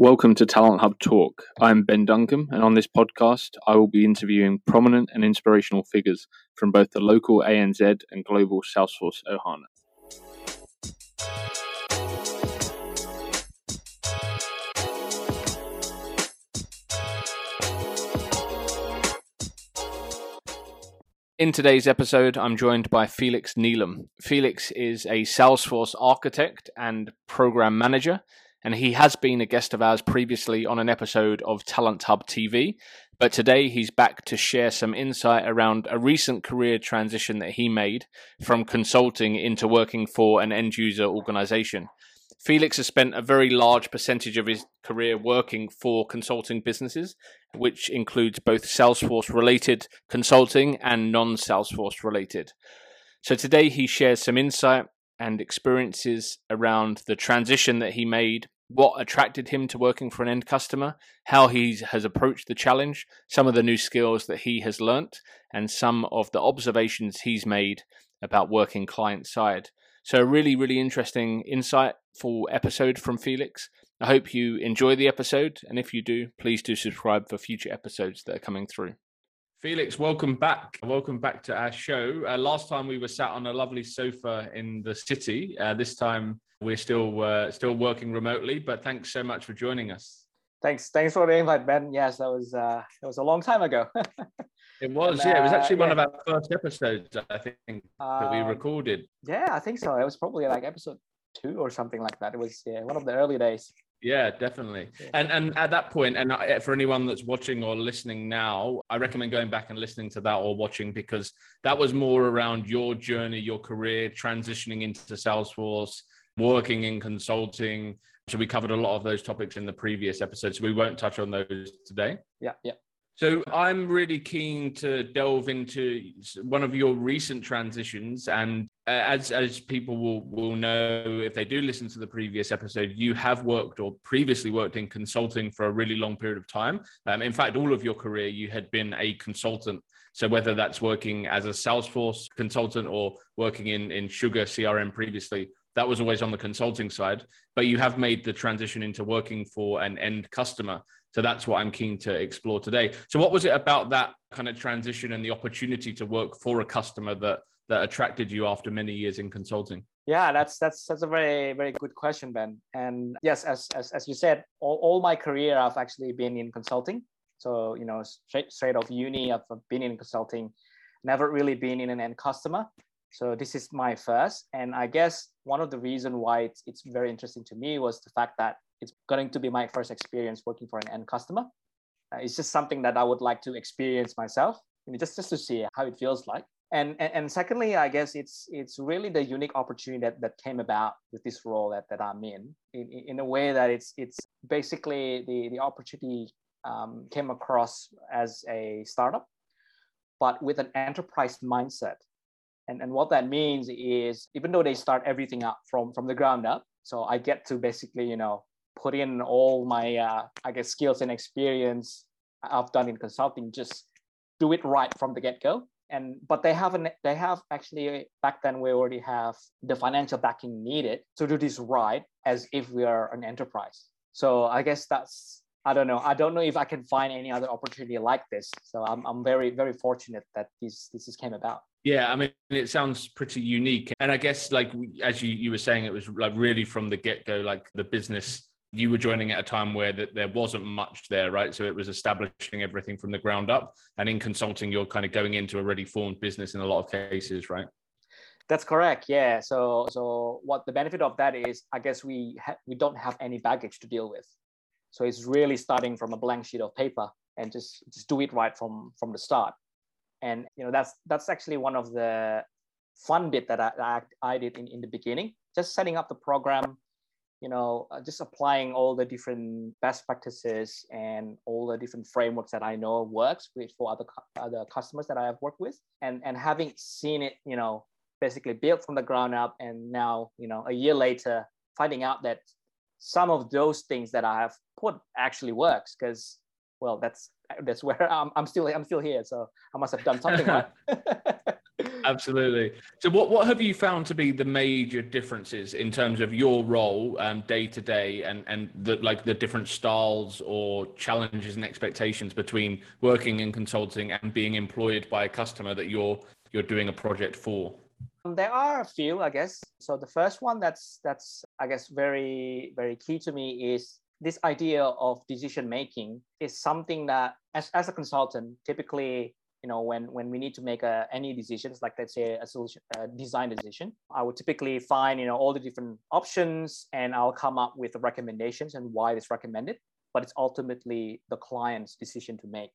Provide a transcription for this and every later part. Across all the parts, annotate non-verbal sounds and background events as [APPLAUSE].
Welcome to Talent Hub Talk. I'm Ben Duncan, and on this podcast, I will be interviewing prominent and inspirational figures from both the local ANZ and global Salesforce Ohana. In today's episode, I'm joined by Felix Neelam. Felix is a Salesforce architect and program manager and he has been a guest of ours previously on an episode of Talent Hub TV. But today he's back to share some insight around a recent career transition that he made from consulting into working for an end user organization. Felix has spent a very large percentage of his career working for consulting businesses, which includes both Salesforce related consulting and non Salesforce related. So today he shares some insight and experiences around the transition that he made, what attracted him to working for an end customer, how he has approached the challenge, some of the new skills that he has learnt, and some of the observations he's made about working client side. So, a really, really interesting, insightful episode from Felix. I hope you enjoy the episode, and if you do, please do subscribe for future episodes that are coming through. Felix, welcome back. Welcome back to our show. Uh, last time we were sat on a lovely sofa in the city. Uh, this time we're still uh, still working remotely, but thanks so much for joining us. Thanks, thanks for the invite, Ben. Yes, that was uh, it was a long time ago. [LAUGHS] it was, and, yeah. It was actually one uh, yeah. of our first episodes, I think, that we um, recorded. Yeah, I think so. It was probably like episode two or something like that. It was yeah, one of the early days. Yeah, definitely. And and at that point, and for anyone that's watching or listening now, I recommend going back and listening to that or watching because that was more around your journey, your career, transitioning into Salesforce, working in consulting. So we covered a lot of those topics in the previous episode. So we won't touch on those today. Yeah, yeah. So I'm really keen to delve into one of your recent transitions, and uh, as as people will will know if they do listen to the previous episode, you have worked or previously worked in consulting for a really long period of time. Um, in fact, all of your career you had been a consultant. So whether that's working as a Salesforce consultant or working in in Sugar CRM previously, that was always on the consulting side. But you have made the transition into working for an end customer. So that's what I'm keen to explore today. So what was it about that kind of transition and the opportunity to work for a customer that that attracted you after many years in consulting? Yeah, that's that's that's a very very good question, Ben. And yes, as as, as you said, all, all my career I've actually been in consulting. So you know, straight straight off uni, I've been in consulting, never really been in an end customer. So this is my first, and I guess one of the reason why it's, it's very interesting to me was the fact that it's going to be my first experience working for an end customer. Uh, it's just something that I would like to experience myself, you know, just just to see how it feels like. And, and and secondly, I guess it's it's really the unique opportunity that, that came about with this role that, that I'm in, in, in a way that it's it's basically the the opportunity um, came across as a startup, but with an enterprise mindset. And, and what that means is even though they start everything up from, from the ground up, so I get to basically, you know, put in all my, uh, I guess, skills and experience I've done in consulting, just do it right from the get go. And but they haven't. They have actually back then we already have the financial backing needed to do this right, as if we are an enterprise. So I guess that's I don't know. I don't know if I can find any other opportunity like this. So I'm, I'm very, very fortunate that this this came about. Yeah, I mean, it sounds pretty unique, and I guess like as you you were saying, it was like really from the get go, like the business. You were joining at a time where that there wasn't much there, right? So it was establishing everything from the ground up. And in consulting, you're kind of going into a already formed business in a lot of cases, right? That's correct. Yeah. So so what the benefit of that is, I guess we ha- we don't have any baggage to deal with. So it's really starting from a blank sheet of paper and just just do it right from from the start and you know that's that's actually one of the fun bit that I, I, I did in, in the beginning just setting up the program you know uh, just applying all the different best practices and all the different frameworks that i know works with for other other customers that i have worked with and and having seen it you know basically built from the ground up and now you know a year later finding out that some of those things that i have put actually works because well that's that's where [LAUGHS] I'm, I'm still I'm still here so I must have done something right. [LAUGHS] [LAUGHS] Absolutely. So, what, what have you found to be the major differences in terms of your role um, day to day and, and the, like the different styles or challenges and expectations between working in consulting and being employed by a customer that you're, you're doing a project for? There are a few, I guess. So the first one that's that's I guess very very key to me is this idea of decision making is something that as, as a consultant typically you know when when we need to make a, any decisions like let's say a solution design decision i would typically find you know all the different options and i'll come up with recommendations and why it's recommended but it's ultimately the client's decision to make.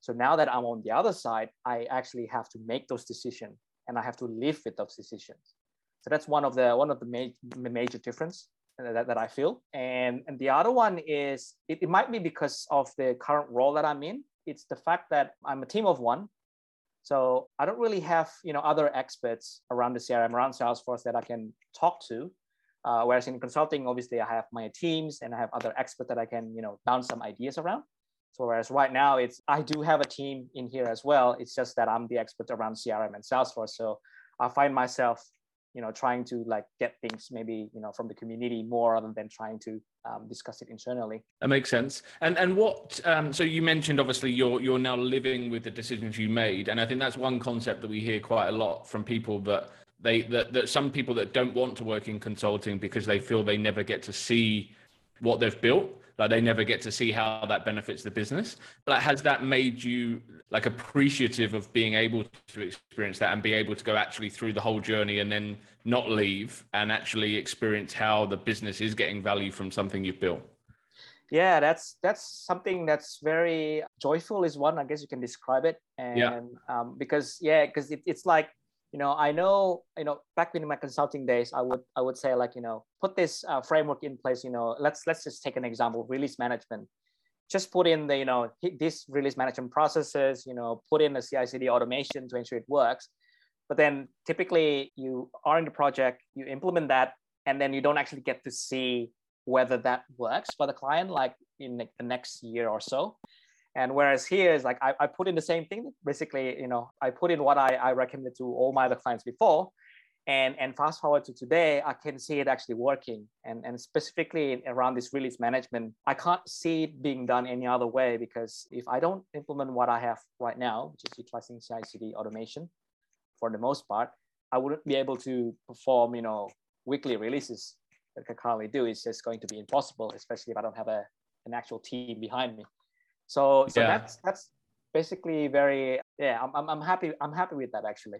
So now that i'm on the other side i actually have to make those decisions and i have to live with those decisions. So that's one of the one of the ma- major difference uh, that, that i feel. And and the other one is it, it might be because of the current role that i'm in it's the fact that I'm a team of one. So I don't really have you know other experts around the CRM around Salesforce that I can talk to. Uh, whereas in consulting, obviously I have my teams and I have other experts that I can you know bounce some ideas around. So whereas right now it's I do have a team in here as well. It's just that I'm the expert around CRM and Salesforce. So I find myself you know trying to like get things maybe you know from the community more rather than trying to um, discuss it internally. That makes sense. And and what um, so you mentioned obviously you're you're now living with the decisions you made and i think that's one concept that we hear quite a lot from people that they that, that some people that don't want to work in consulting because they feel they never get to see what they've built like they never get to see how that benefits the business. But has that made you like appreciative of being able to experience that and be able to go actually through the whole journey and then not leave and actually experience how the business is getting value from something you've built? Yeah that's that's something that's very joyful is one i guess you can describe it. And yeah. Um, because yeah because it, it's like you know i know you know back in my consulting days i would i would say like you know put this uh, framework in place you know let's let's just take an example release management. Just put in the you know this release management processes you know put in the ci/cd automation to ensure it works. But then typically you are in the project you implement that and then you don't actually get to see whether that works for the client like in the next year or so and whereas here is like I, I put in the same thing. Basically, you know, I put in what I, I recommended to all my other clients before. And, and fast forward to today, I can see it actually working. And, and specifically around this release management, I can't see it being done any other way because if I don't implement what I have right now, which is utilizing CI/CD automation for the most part, I wouldn't be able to perform, you know, weekly releases that I currently do. It's just going to be impossible, especially if I don't have a, an actual team behind me. So so yeah. that's that's basically very yeah. I'm, I'm I'm happy I'm happy with that actually.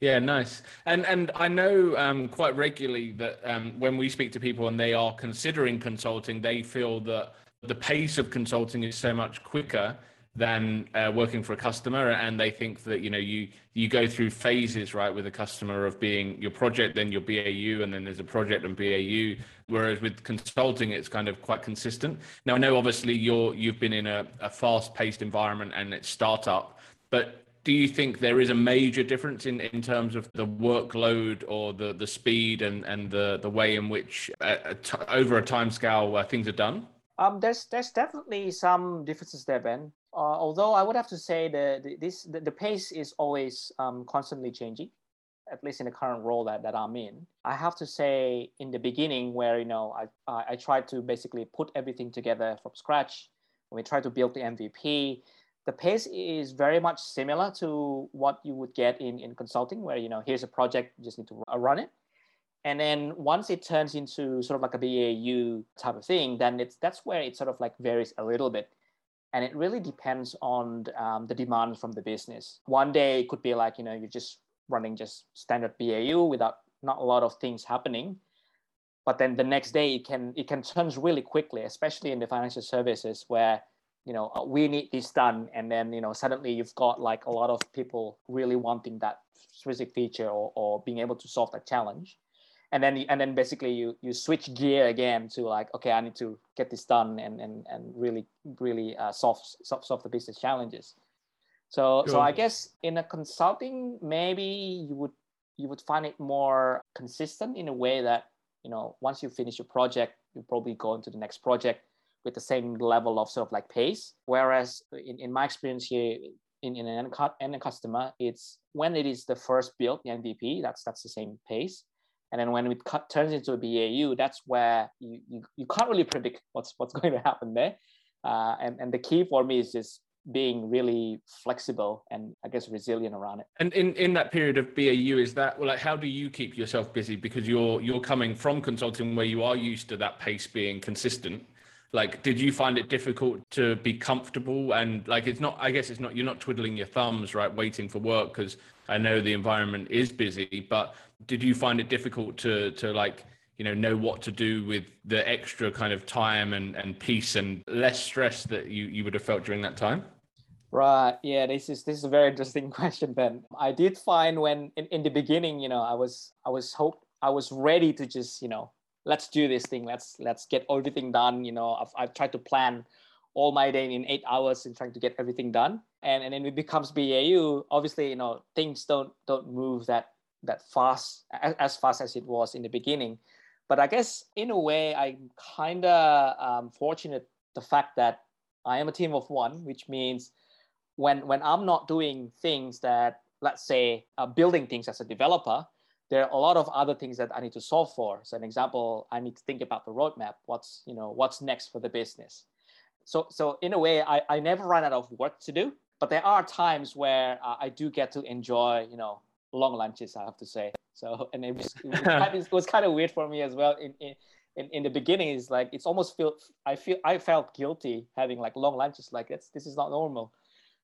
Yeah, nice. And and I know um, quite regularly that um, when we speak to people and they are considering consulting, they feel that the pace of consulting is so much quicker than uh, working for a customer and they think that you know you you go through phases right with a customer of being your project then your BAU and then there's a project and BAU whereas with consulting it's kind of quite consistent now I know obviously you're you've been in a, a fast paced environment and it's startup but do you think there is a major difference in, in terms of the workload or the, the speed and, and the, the way in which uh, over a time scale uh, things are done? Um, there's there's definitely some differences there, Ben. Uh, although I would have to say that the this the, the pace is always um, constantly changing, at least in the current role that, that I'm in. I have to say in the beginning where you know I I, I tried to basically put everything together from scratch. When we try to build the MVP, the pace is very much similar to what you would get in, in consulting, where you know here's a project, you just need to run it and then once it turns into sort of like a BAU type of thing, then it's that's where it sort of like varies a little bit. And it really depends on um, the demand from the business. One day it could be like, you know, you're just running just standard BAU without not a lot of things happening. But then the next day it can it can turn really quickly, especially in the financial services where you know uh, we need this done and then you know suddenly you've got like a lot of people really wanting that specific feature or, or being able to solve that challenge and then and then basically you you switch gear again to like okay i need to get this done and and, and really really uh, solve, solve solve the business challenges so sure. so i guess in a consulting maybe you would you would find it more consistent in a way that you know once you finish your project you probably go into the next project with the same level of sort of like pace whereas in, in my experience here in, in an end customer, it's when it is the first build, the MVP, that's that's the same pace. And then when it cut, turns into a BAU, that's where you, you, you can't really predict what's what's [LAUGHS] going to happen there. Uh, and, and the key for me is just being really flexible and I guess resilient around it. And in, in that period of BAU, is that well, like how do you keep yourself busy because you're you're coming from consulting where you are used to that pace being consistent. Like, did you find it difficult to be comfortable and like it's not? I guess it's not. You're not twiddling your thumbs, right, waiting for work because I know the environment is busy. But did you find it difficult to to like you know know what to do with the extra kind of time and and peace and less stress that you you would have felt during that time? Right. Yeah, this is this is a very interesting [LAUGHS] question, Ben. I did find when in, in the beginning, you know, I was I was hope I was ready to just, you know, let's do this thing. Let's let's get everything done. You know, I've I've tried to plan all my day in eight hours and trying to get everything done. And and then it becomes BAU. Obviously, you know, things don't don't move that that fast as, as fast as it was in the beginning. But I guess in a way, I'm kind of um, fortunate the fact that I am a team of one, which means when when I'm not doing things that let's say uh, building things as a developer, there are a lot of other things that I need to solve for. So an example, I need to think about the roadmap. What's you know what's next for the business. So so in a way, I, I never run out of work to do. But there are times where uh, I do get to enjoy you know long lunches. I have to say. So [LAUGHS] and it was, it was, kind, of, it was kind of weird for me as well. In, in in, the beginning, it's like it's almost feel I feel I felt guilty having like long lunches. Like it's this is not normal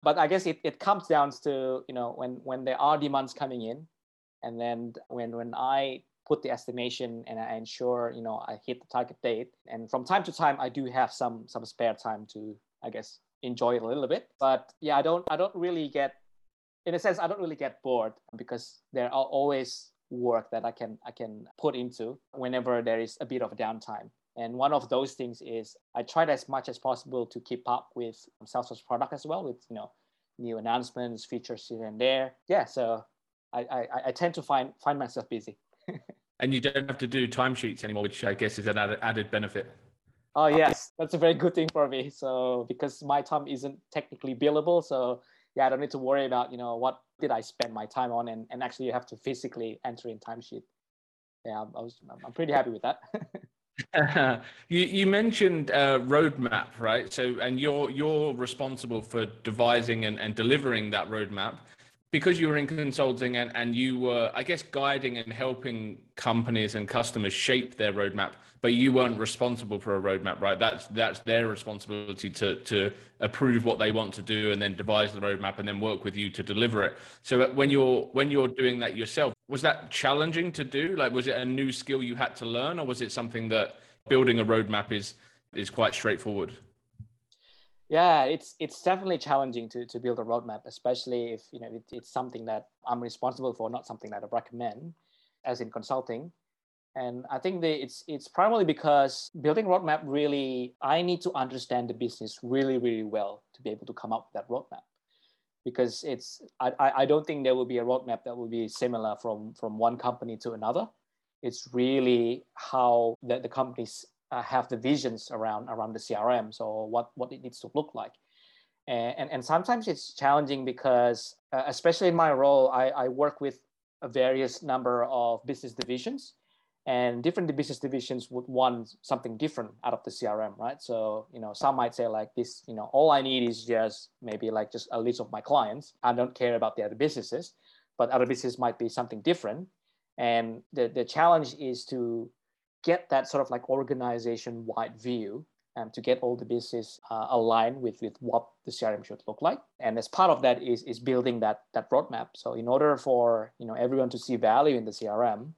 but I guess it, it comes down to you know when when there are demands coming in, and then when when I put the estimation and I ensure you know I hit the target date, and from time to time I do have some some spare time to I guess enjoy it a little bit. But yeah, I don't I don't really get in a sense I don't really get bored because there are always work that I can I can put into whenever there is a bit of downtime. And one of those things is I tried as much as possible to keep up with Salesforce product as well, with you know new announcements, features here and there. Yeah, so I I, I tend to find find myself busy. [LAUGHS] and you don't have to do timesheets anymore, which I guess is an added, added benefit. Oh yes, that's a very good thing for me. So because my time isn't technically billable, so yeah, I don't need to worry about you know what did I spend my time on, and, and actually you have to physically enter in timesheet. Yeah, I was I'm pretty happy with that. [LAUGHS] [LAUGHS] you, you mentioned uh, roadmap, right? So, and you're you're responsible for devising and, and delivering that roadmap because you were in consulting and, and you were, I guess, guiding and helping companies and customers shape their roadmap, but you weren't responsible for a roadmap, right? That's that's their responsibility to to approve what they want to do and then devise the roadmap and then work with you to deliver it. So when you're when you're doing that yourself, was that challenging to do? Like, was it a new skill you had to learn, or was it something that building a roadmap is is quite straightforward? Yeah, it's it's definitely challenging to, to build a roadmap, especially if you know it, it's something that I'm responsible for, not something that I recommend, as in consulting. And I think that it's it's primarily because building roadmap really I need to understand the business really really well to be able to come up with that roadmap because it's I, I don't think there will be a roadmap that will be similar from from one company to another it's really how the, the companies uh, have the visions around around the crm so what what it needs to look like. And and, and sometimes it's challenging because uh, especially in my role I, I work with a various number of business divisions and different business divisions would want something different out of the crm right? So you know some might say like this you know all i need is just maybe like just a list of my clients. I don't care about the other businesses but other businesses might be something different. And the, the challenge is to get that sort of like organization wide view and to get all the business uh, aligned with, with what the crm should look like. And as part of that is, is building that, that roadmap. So in order for you know everyone to see value in the crm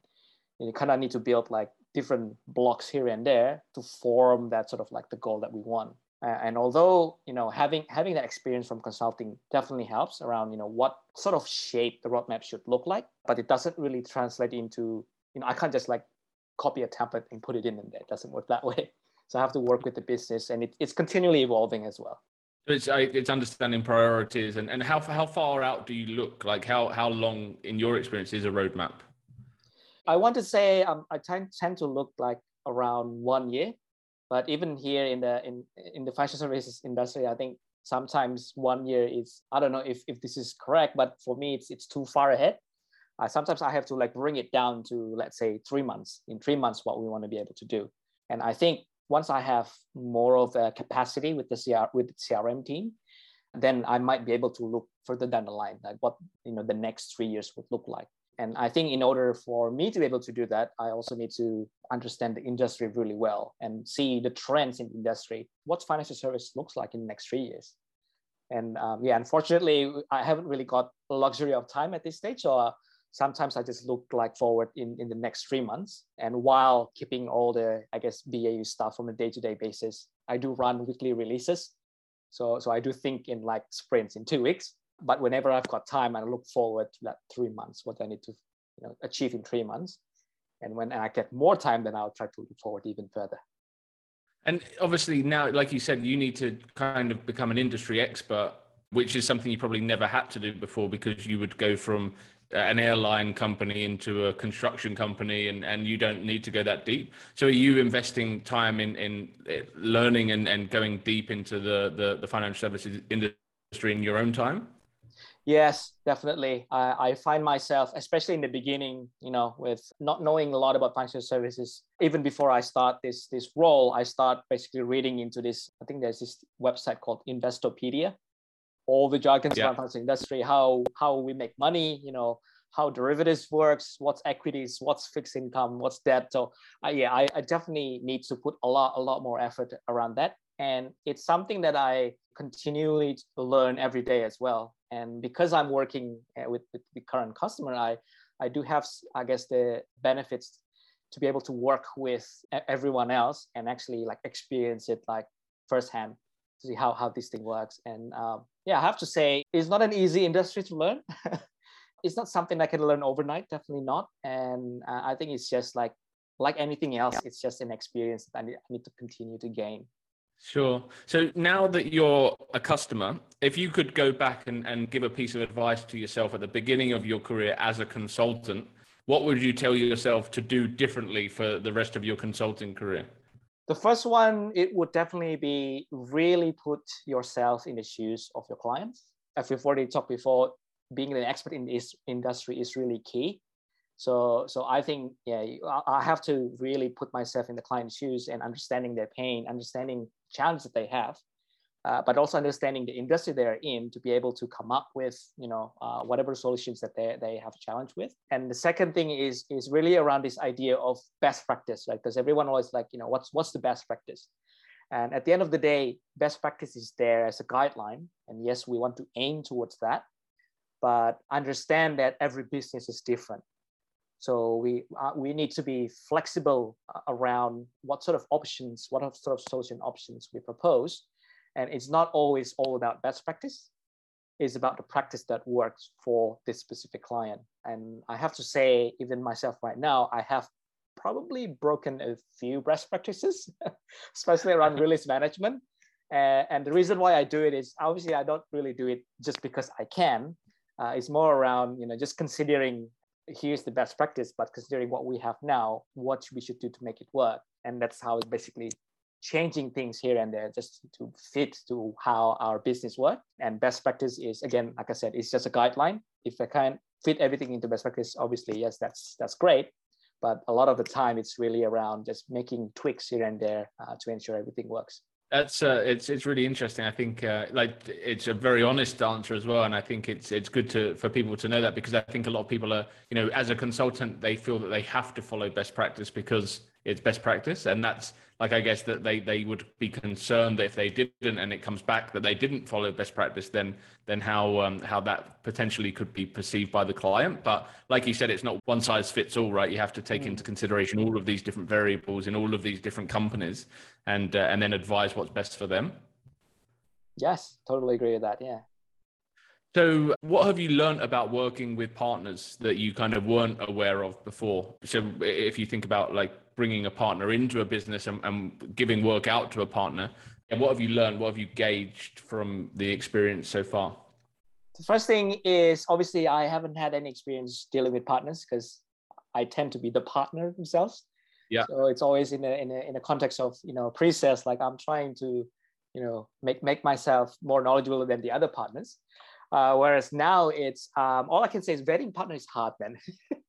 you kind of need to build like different blocks here and there to form that sort of like the goal that we want. And although you know having having that experience from consulting definitely helps around you know what sort of shape the roadmap should look like but it doesn't really translate into you know i can't just like copy a template and put it in and it doesn't work that [LAUGHS] way. So i have to work with the business and it, it's continually evolving as well. It's it's understanding priorities and, and how how far out do you look? Like how how long in your experience is a roadmap? I want to say um, I tend, tend to look like around one year, but even here in the in in the financial services industry, I think sometimes one year is i don't know if, if this is correct but for me it's it's too far ahead uh, sometimes i have to like bring it down to let's say three months. In three months what we want to be able to do. And i think once i have more of a capacity with the CR, with the crm team then i might be able to look further down the line like what you know the next three years would look like. And i think in order for me to be able to do that i also need to understand the industry really well and see the trends in the industry what financial service looks like in the next three years. And um, yeah unfortunately i haven't really got luxury of time at this stage so uh, sometimes i just look like forward in, in the next three months and while keeping all the i guess bau stuff on a day-to-day basis i do run weekly releases so so i do think in like sprints in two weeks but whenever I've got time, I look forward to that three months, what I need to you know, achieve in three months. And when I get more time, then I'll try to look forward even further. And obviously now, like you said, you need to kind of become an industry expert, which is something you probably never had to do before because you would go from an airline company into a construction company and, and you don't need to go that deep. So are you investing time in, in eh, learning and, and going deep into the, the, the financial services industry in your own time? Yes, definitely. I, I find myself, especially in the beginning, you know, with not knowing a lot about financial services. Even before I start this this role, I start basically reading into this. I think there's this website called Investopedia, all the jargons yeah. around financial industry, how how we make money, you know, how derivatives works, what's equities, what's fixed income, what's debt. So uh, yeah, I, I definitely need to put a lot a lot more effort around that, and it's something that I continually learn every day as well and because i'm working uh, with, with the current customer i i do have i guess the benefits to be able to work with everyone else and actually like experience it like firsthand see how how this thing works. And um, yeah i have to say it's not an easy industry to learn. [LAUGHS] It's not something i can learn overnight definitely not. And uh, i think it's just like like anything else it's just an experience that I need, I need to continue to gain. Sure. So now that you're a customer, if you could go back and, and give a piece of advice to yourself at the beginning of your career as a consultant, what would you tell yourself to do differently for the rest of your consulting career? The first one, it would definitely be really put yourself in the shoes of your clients. As we've already talked before, being an expert in this industry is really key. So, so I think, yeah, I have to really put myself in the client's shoes and understanding their pain, understanding challenges that they have, uh, but also understanding the industry they're in to be able to come up with, you know, uh, whatever solutions that they, they have a challenge with. And the second thing is is really around this idea of best practice, right? Because everyone always like, you know, what's what's the best practice? And at the end of the day, best practice is there as a guideline. And yes, we want to aim towards that, but understand that every business is different so we uh, we need to be flexible uh, around what sort of options, what sort of solution options we propose, and it's not always all about best practice. It's about the practice that works for this specific client. And I have to say, even myself right now, I have probably broken a few best practices, [LAUGHS] especially around [LAUGHS] release management. Uh, and the reason why I do it is obviously I don't really do it just because I can. Uh, it's more around you know just considering here's the best practice, but considering what we have now, what we should do to make it work. And that's how it basically changing things here and there just to fit to how our business work. And best practice is again, like I said, it's just a guideline. If I can't fit everything into best practice, obviously, yes, that's that's great. But a lot of the time, it's really around just making tweaks here and there uh, to ensure everything works. That's uh, it's it's really interesting. I think uh, like it's a very honest answer as well, and I think it's it's good to for people to know that because I think a lot of people are you know as a consultant they feel that they have to follow best practice because it's best practice, and that's like I guess that they they would be concerned that if they didn't and it comes back that they didn't follow best practice, then then how um, how that potentially could be perceived by the client. But like you said, it's not one size fits all, right? You have to take mm. into consideration all of these different variables in all of these different companies, and uh, and then advise what's best for them. Yes, totally agree with that. Yeah. So, what have you learned about working with partners that you kind of weren't aware of before? So, if you think about like bringing a partner into a business and, and giving work out to a partner, and what have you learned? What have you gauged from the experience so far? The first thing is obviously I haven't had any experience dealing with partners because I tend to be the partner themselves. Yeah. So it's always in a in a in a context of you know pre-sales, like I'm trying to you know make make myself more knowledgeable than the other partners uh, whereas now it's um, all I can say is vetting partner is hard, man. [LAUGHS]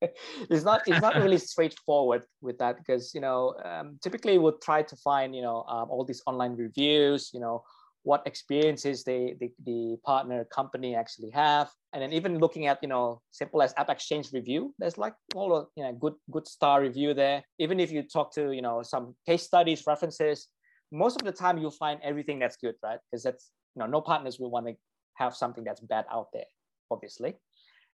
it's not it's not really [LAUGHS] straightforward with that because you know um, typically we'll try to find you know um, all these online reviews, you know what experiences they, the, the partner company actually have. And then even looking at you know simple as app exchange review there's like all of you know good good star review there. Even if you talk to you know some case studies references most of the time you'll find everything that's good right? Because that's you know no partners will want to have something that's bad out there, obviously.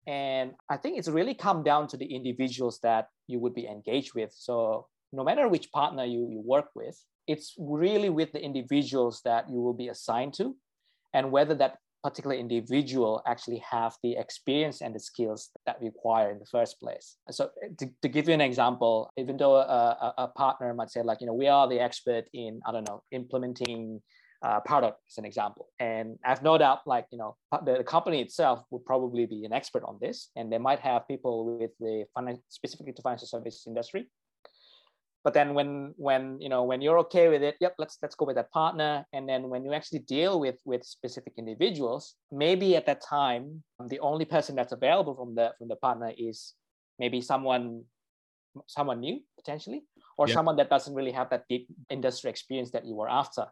And I think it's really come down to the individuals that you would be engaged with. So no matter which partner you, you work with, it's really with the individuals that you will be assigned to and whether that particular individual actually have the experience and the skills that we require in the first place. So to, to give you an example, even though a, a, a partner might say like, you know, we are the expert in, I don't know, implementing uh, product as an example. And I've no doubt, like you know, the, the, company itself would probably be an expert on this, and they might have people with the finance, specifically to financial services industry. But then when when you know when you're okay with it, yep, let's let's go with that partner. And then when you actually deal with with specific individuals, maybe at that time the only person that's available from the from the partner is maybe someone someone new potentially or yep. someone that doesn't really have that deep industry experience that you were after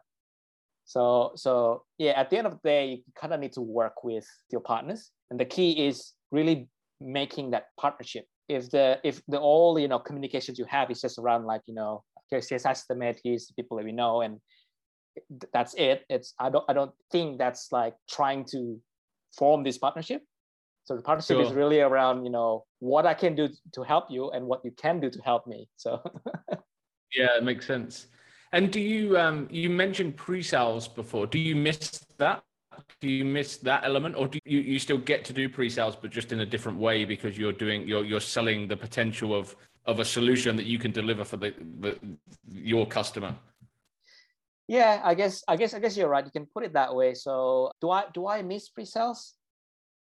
so so yeah, at the end of the day, you kind of need to work with your partners, and the key is really making that partnership. If the if the all you know communications you have is just around like you know here's his estimate, here's the people that we know, and that's it. It's I don't I don't think that's like trying to form this partnership. So the partnership sure. is really around you know what I can do to help you and what you can do to help me. So [LAUGHS] yeah, it makes sense. And do you um, you mentioned pre-sales before? Do you miss that? Do you miss that element, or do you, you still get to do pre-sales, but just in a different way because you're doing you're you're selling the potential of of a solution that you can deliver for the, the your customer? Yeah, I guess I guess I guess you're right. You can put it that way. So do I do I miss pre-sales?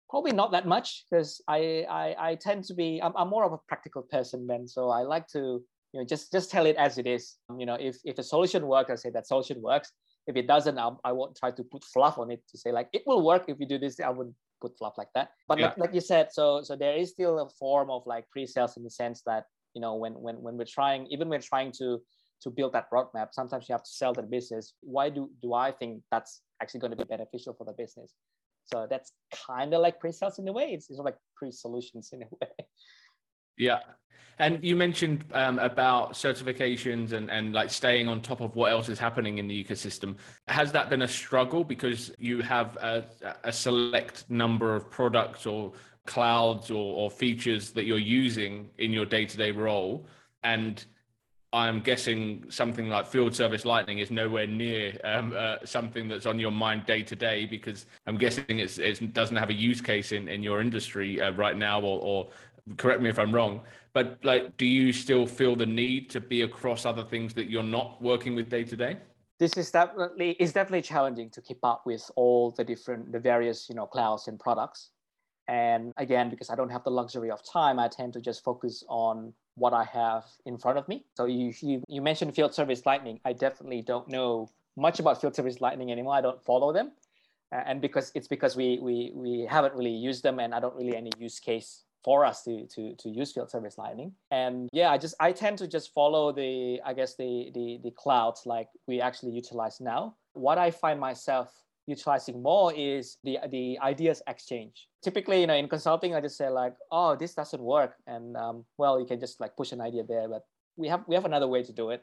Probably not that much because I, I I tend to be I'm, I'm more of a practical person, Ben. So I like to you know just just tell it as it is. Um, you know if if a solution works i say that solution works. If it doesn't I'll, i won't try to put fluff on it to say like it will work if you do this. I wouldn't put fluff like that. But yeah. like, like you said so so there is still a form of like pre-sales in the sense that you know when when when we're trying even when trying to to build that roadmap sometimes you have to sell the business. Why do do i think that's actually going to be beneficial for the business? So that's kind of like pre-sales in a way. It's, it's like pre-solutions in a [LAUGHS] way yeah. And you mentioned um, about certifications and, and like staying on top of what else is happening in the ecosystem. Has that been a struggle because you have a, a select number of products or clouds or, or features that you're using in your day to day role? And I'm guessing something like field service lightning is nowhere near um, uh, something that's on your mind day to day because I'm guessing it doesn't have a use case in, in your industry uh, right now or, or correct me if I'm wrong, but like, do you still feel the need to be across other things that you're not working with day to day? This is definitely is definitely challenging to keep up with all the different the various you know clouds and products. And again, because I don't have the luxury of time, I tend to just focus on what I have in front of me. So you you, you mentioned field service lightning. I definitely don't know much about field service lightning anymore. I don't follow them. and because it's because we we we haven't really used them and I don't really any use case for us to, to, to use field service lightning. And yeah i just i tend to just follow the i guess the, the the clouds like we actually utilize now. What i find myself utilizing more is the the ideas exchange. Typically you know in consulting i just say like oh this doesn't work. And um, well you can just like push an idea there but we have we have another way to do it.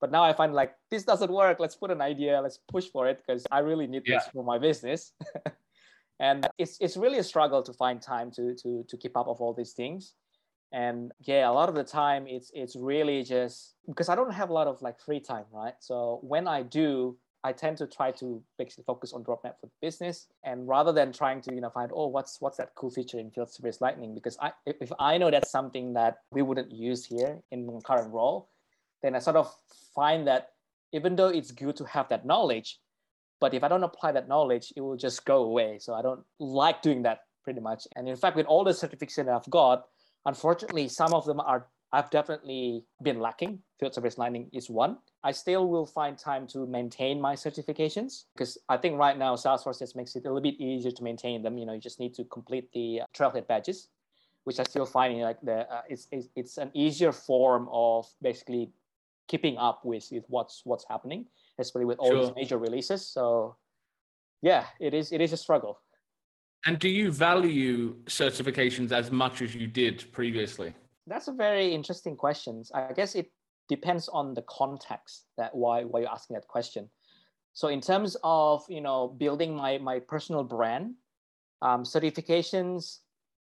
But now i find like this doesn't work. Let's put an idea. Let's push for it because i really need yeah. this for my business [LAUGHS] and it's it's really a struggle to find time to to to keep up of all these things. And yeah a lot of the time it's it's really just because i don't have a lot of like free time right? So when i do i tend to try to basically focus on dropnet for the business and rather than trying to you know find oh what's what's that cool feature in field service lightning? Because i if i know that's something that we wouldn't use here in current role then i sort of find that even though it's good to have that knowledge but if I don't apply that knowledge, it will just go away. So I don't like doing that pretty much. And in fact, with all the certificates that I've got, unfortunately, some of them are I've definitely been lacking. Field service lightning is one. I still will find time to maintain my certifications because I think right now Salesforce just makes it a little bit easier to maintain them. You know, you just need to complete the uh, Trailhead badges, which I still find like the uh, it's, it's it's an easier form of basically keeping up with, with what's what's happening, especially with all sure. these major releases. So yeah, it is it is a struggle. And do you value certifications as much as you did previously? That's a very interesting question. I guess it depends on the context that why why you're asking that question. So in terms of you know building my my personal brand, um, certifications,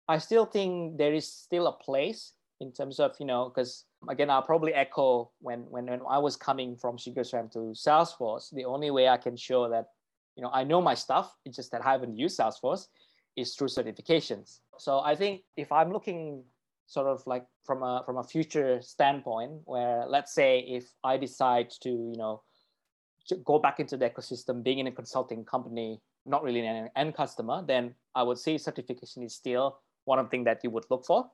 I still think there is still a place in terms of you know because again I'll probably echo when when when I was coming from Sugar CRM to Salesforce, the only way I can show that you know I know my stuff, it's just that I haven't used Salesforce, is through certifications. So I think if I'm looking sort of like from a from a future standpoint, where let's say if I decide to you know go back into the ecosystem, being in a consulting company, not really an end customer, then I would say certification is still one of the things that you would look for.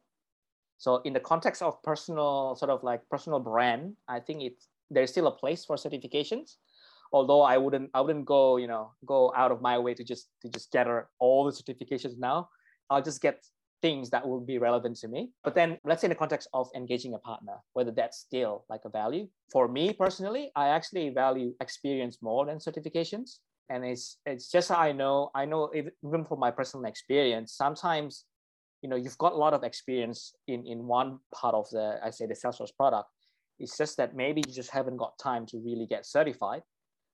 So in the context of personal sort of like personal brand, I think it's there's still a place for certifications although I wouldn't I wouldn't go you know go out of my way to just to just gather all the certifications now. I'll just get things that will be relevant to me. But then let's say in the context of engaging a partner, whether that's still like a value. For me personally, I actually value experience more than certifications. And it's it's just I know I know even from my personal experience, sometimes you know you've got a lot of experience in in one part of the I say the Salesforce product. It's just that maybe you just haven't got time to really get certified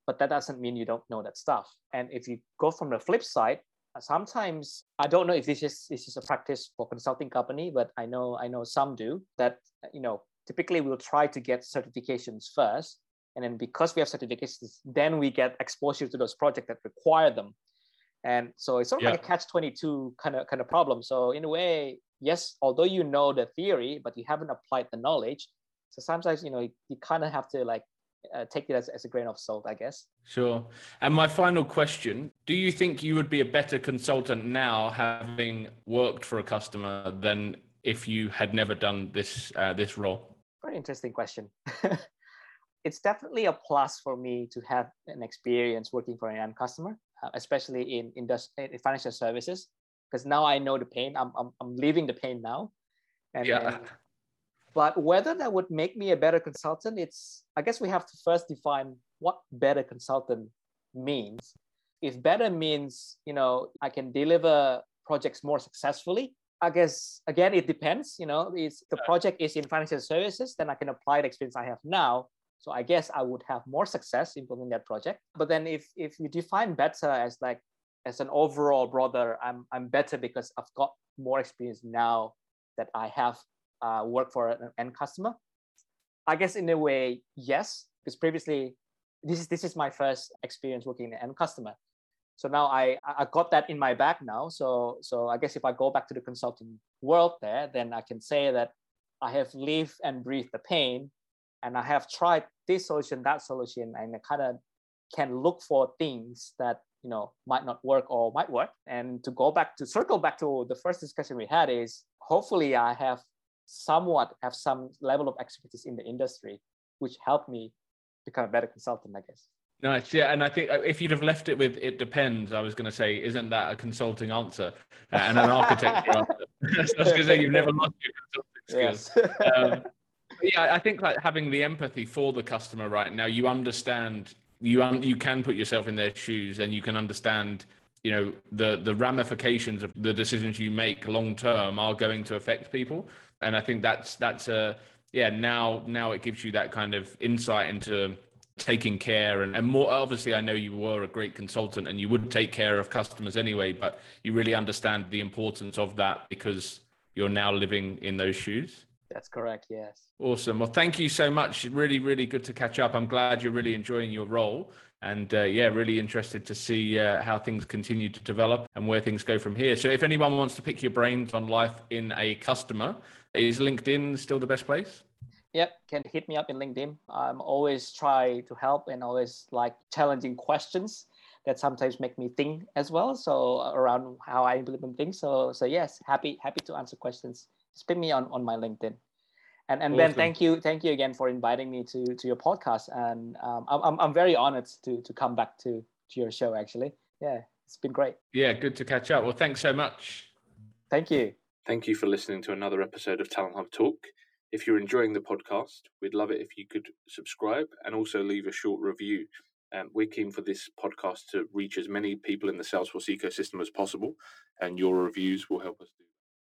but that doesn't mean you don't know that stuff. And if you go from the flip side, sometimes I don't know if this is this is a practice for consulting company, but I know I know some do that. You know, typically we'll try to get certifications first, and then because we have certifications, then we get exposure to those projects that require them. And so it's sort of yeah. like a catch twenty two kind of kind of problem. So in a way, yes, although you know the theory, but you haven't applied the knowledge. So sometimes you know you kind of have to like uh, take it as, as a grain of salt, I guess. Sure. And my final question Do you think you would be a better consultant now having worked for a customer than if you had never done this, uh, this role? Very interesting question. [LAUGHS] it's definitely a plus for me to have an experience working for an end customer, uh, especially in, in, in financial services, because now I know the pain. I'm, I'm, I'm living the pain now. And, yeah. and but whether that would make me a better consultant, it's I guess we have to first define what better consultant means. If better means, you know, I can deliver projects more successfully, I guess again it depends. You know, if the project is in financial services, then I can apply the experience I have now. So I guess I would have more success implementing that project. But then if if you define better as like as an overall brother, I'm I'm better because I've got more experience now that I have uh, work for an end customer? I guess in a way, yes, because previously this is this is my first experience working in an end customer. So now I I got that in my back now. So so I guess if I go back to the consulting world there, then I can say that I have lived and breathed the pain, and I have tried this solution, that solution, and I kind of can look for things that you know might not work or might work. And to go back to circle back to the first discussion we had is hopefully I have somewhat have some level of expertise in the industry, which helped me become a better consultant, I guess. Nice, yeah, and I think uh, if you'd have left it with "it depends," I was going to say, isn't that a consulting answer uh, and an architecture [LAUGHS] answer? [LAUGHS] I was going to say you've never lost your consulting skills. Yes. um, yeah, I think like having the empathy for the customer right now, you understand you un- you can put yourself in their shoes and you can understand you know the the ramifications of the decisions you make long term are going to affect people. And I think that's that's a yeah now now it gives you that kind of insight into taking care and, and more obviously i know you were a great consultant and you would take care of customers anyway but you really understand the importance of that because you're now living in those shoes that's correct yes awesome well thank you so much really really good to catch up i'm glad you're really enjoying your role and uh, yeah really interested to see uh, how things continue to develop and where things go from here so if anyone wants to pick your brains on life in a customer is LinkedIn still the best place? Yep, can hit me up in LinkedIn. I'm always try to help and always like challenging questions that sometimes make me think as well. So around how I implement things. So so yes, happy happy to answer questions. Just ping me on on my LinkedIn. And and awesome. Ben, thank you, thank you again for inviting me to to your podcast. And um, I'm I'm very honored to to come back to to your show. Actually, yeah, it's been great. Yeah, good to catch up. Well, thanks so much. Thank you. Thank you for listening to another episode of Talent Hub Talk. If you're enjoying the podcast, we'd love it if you could subscribe and also leave a short review. Um, we're keen for this podcast to reach as many people in the Salesforce ecosystem as possible, and your reviews will help us do.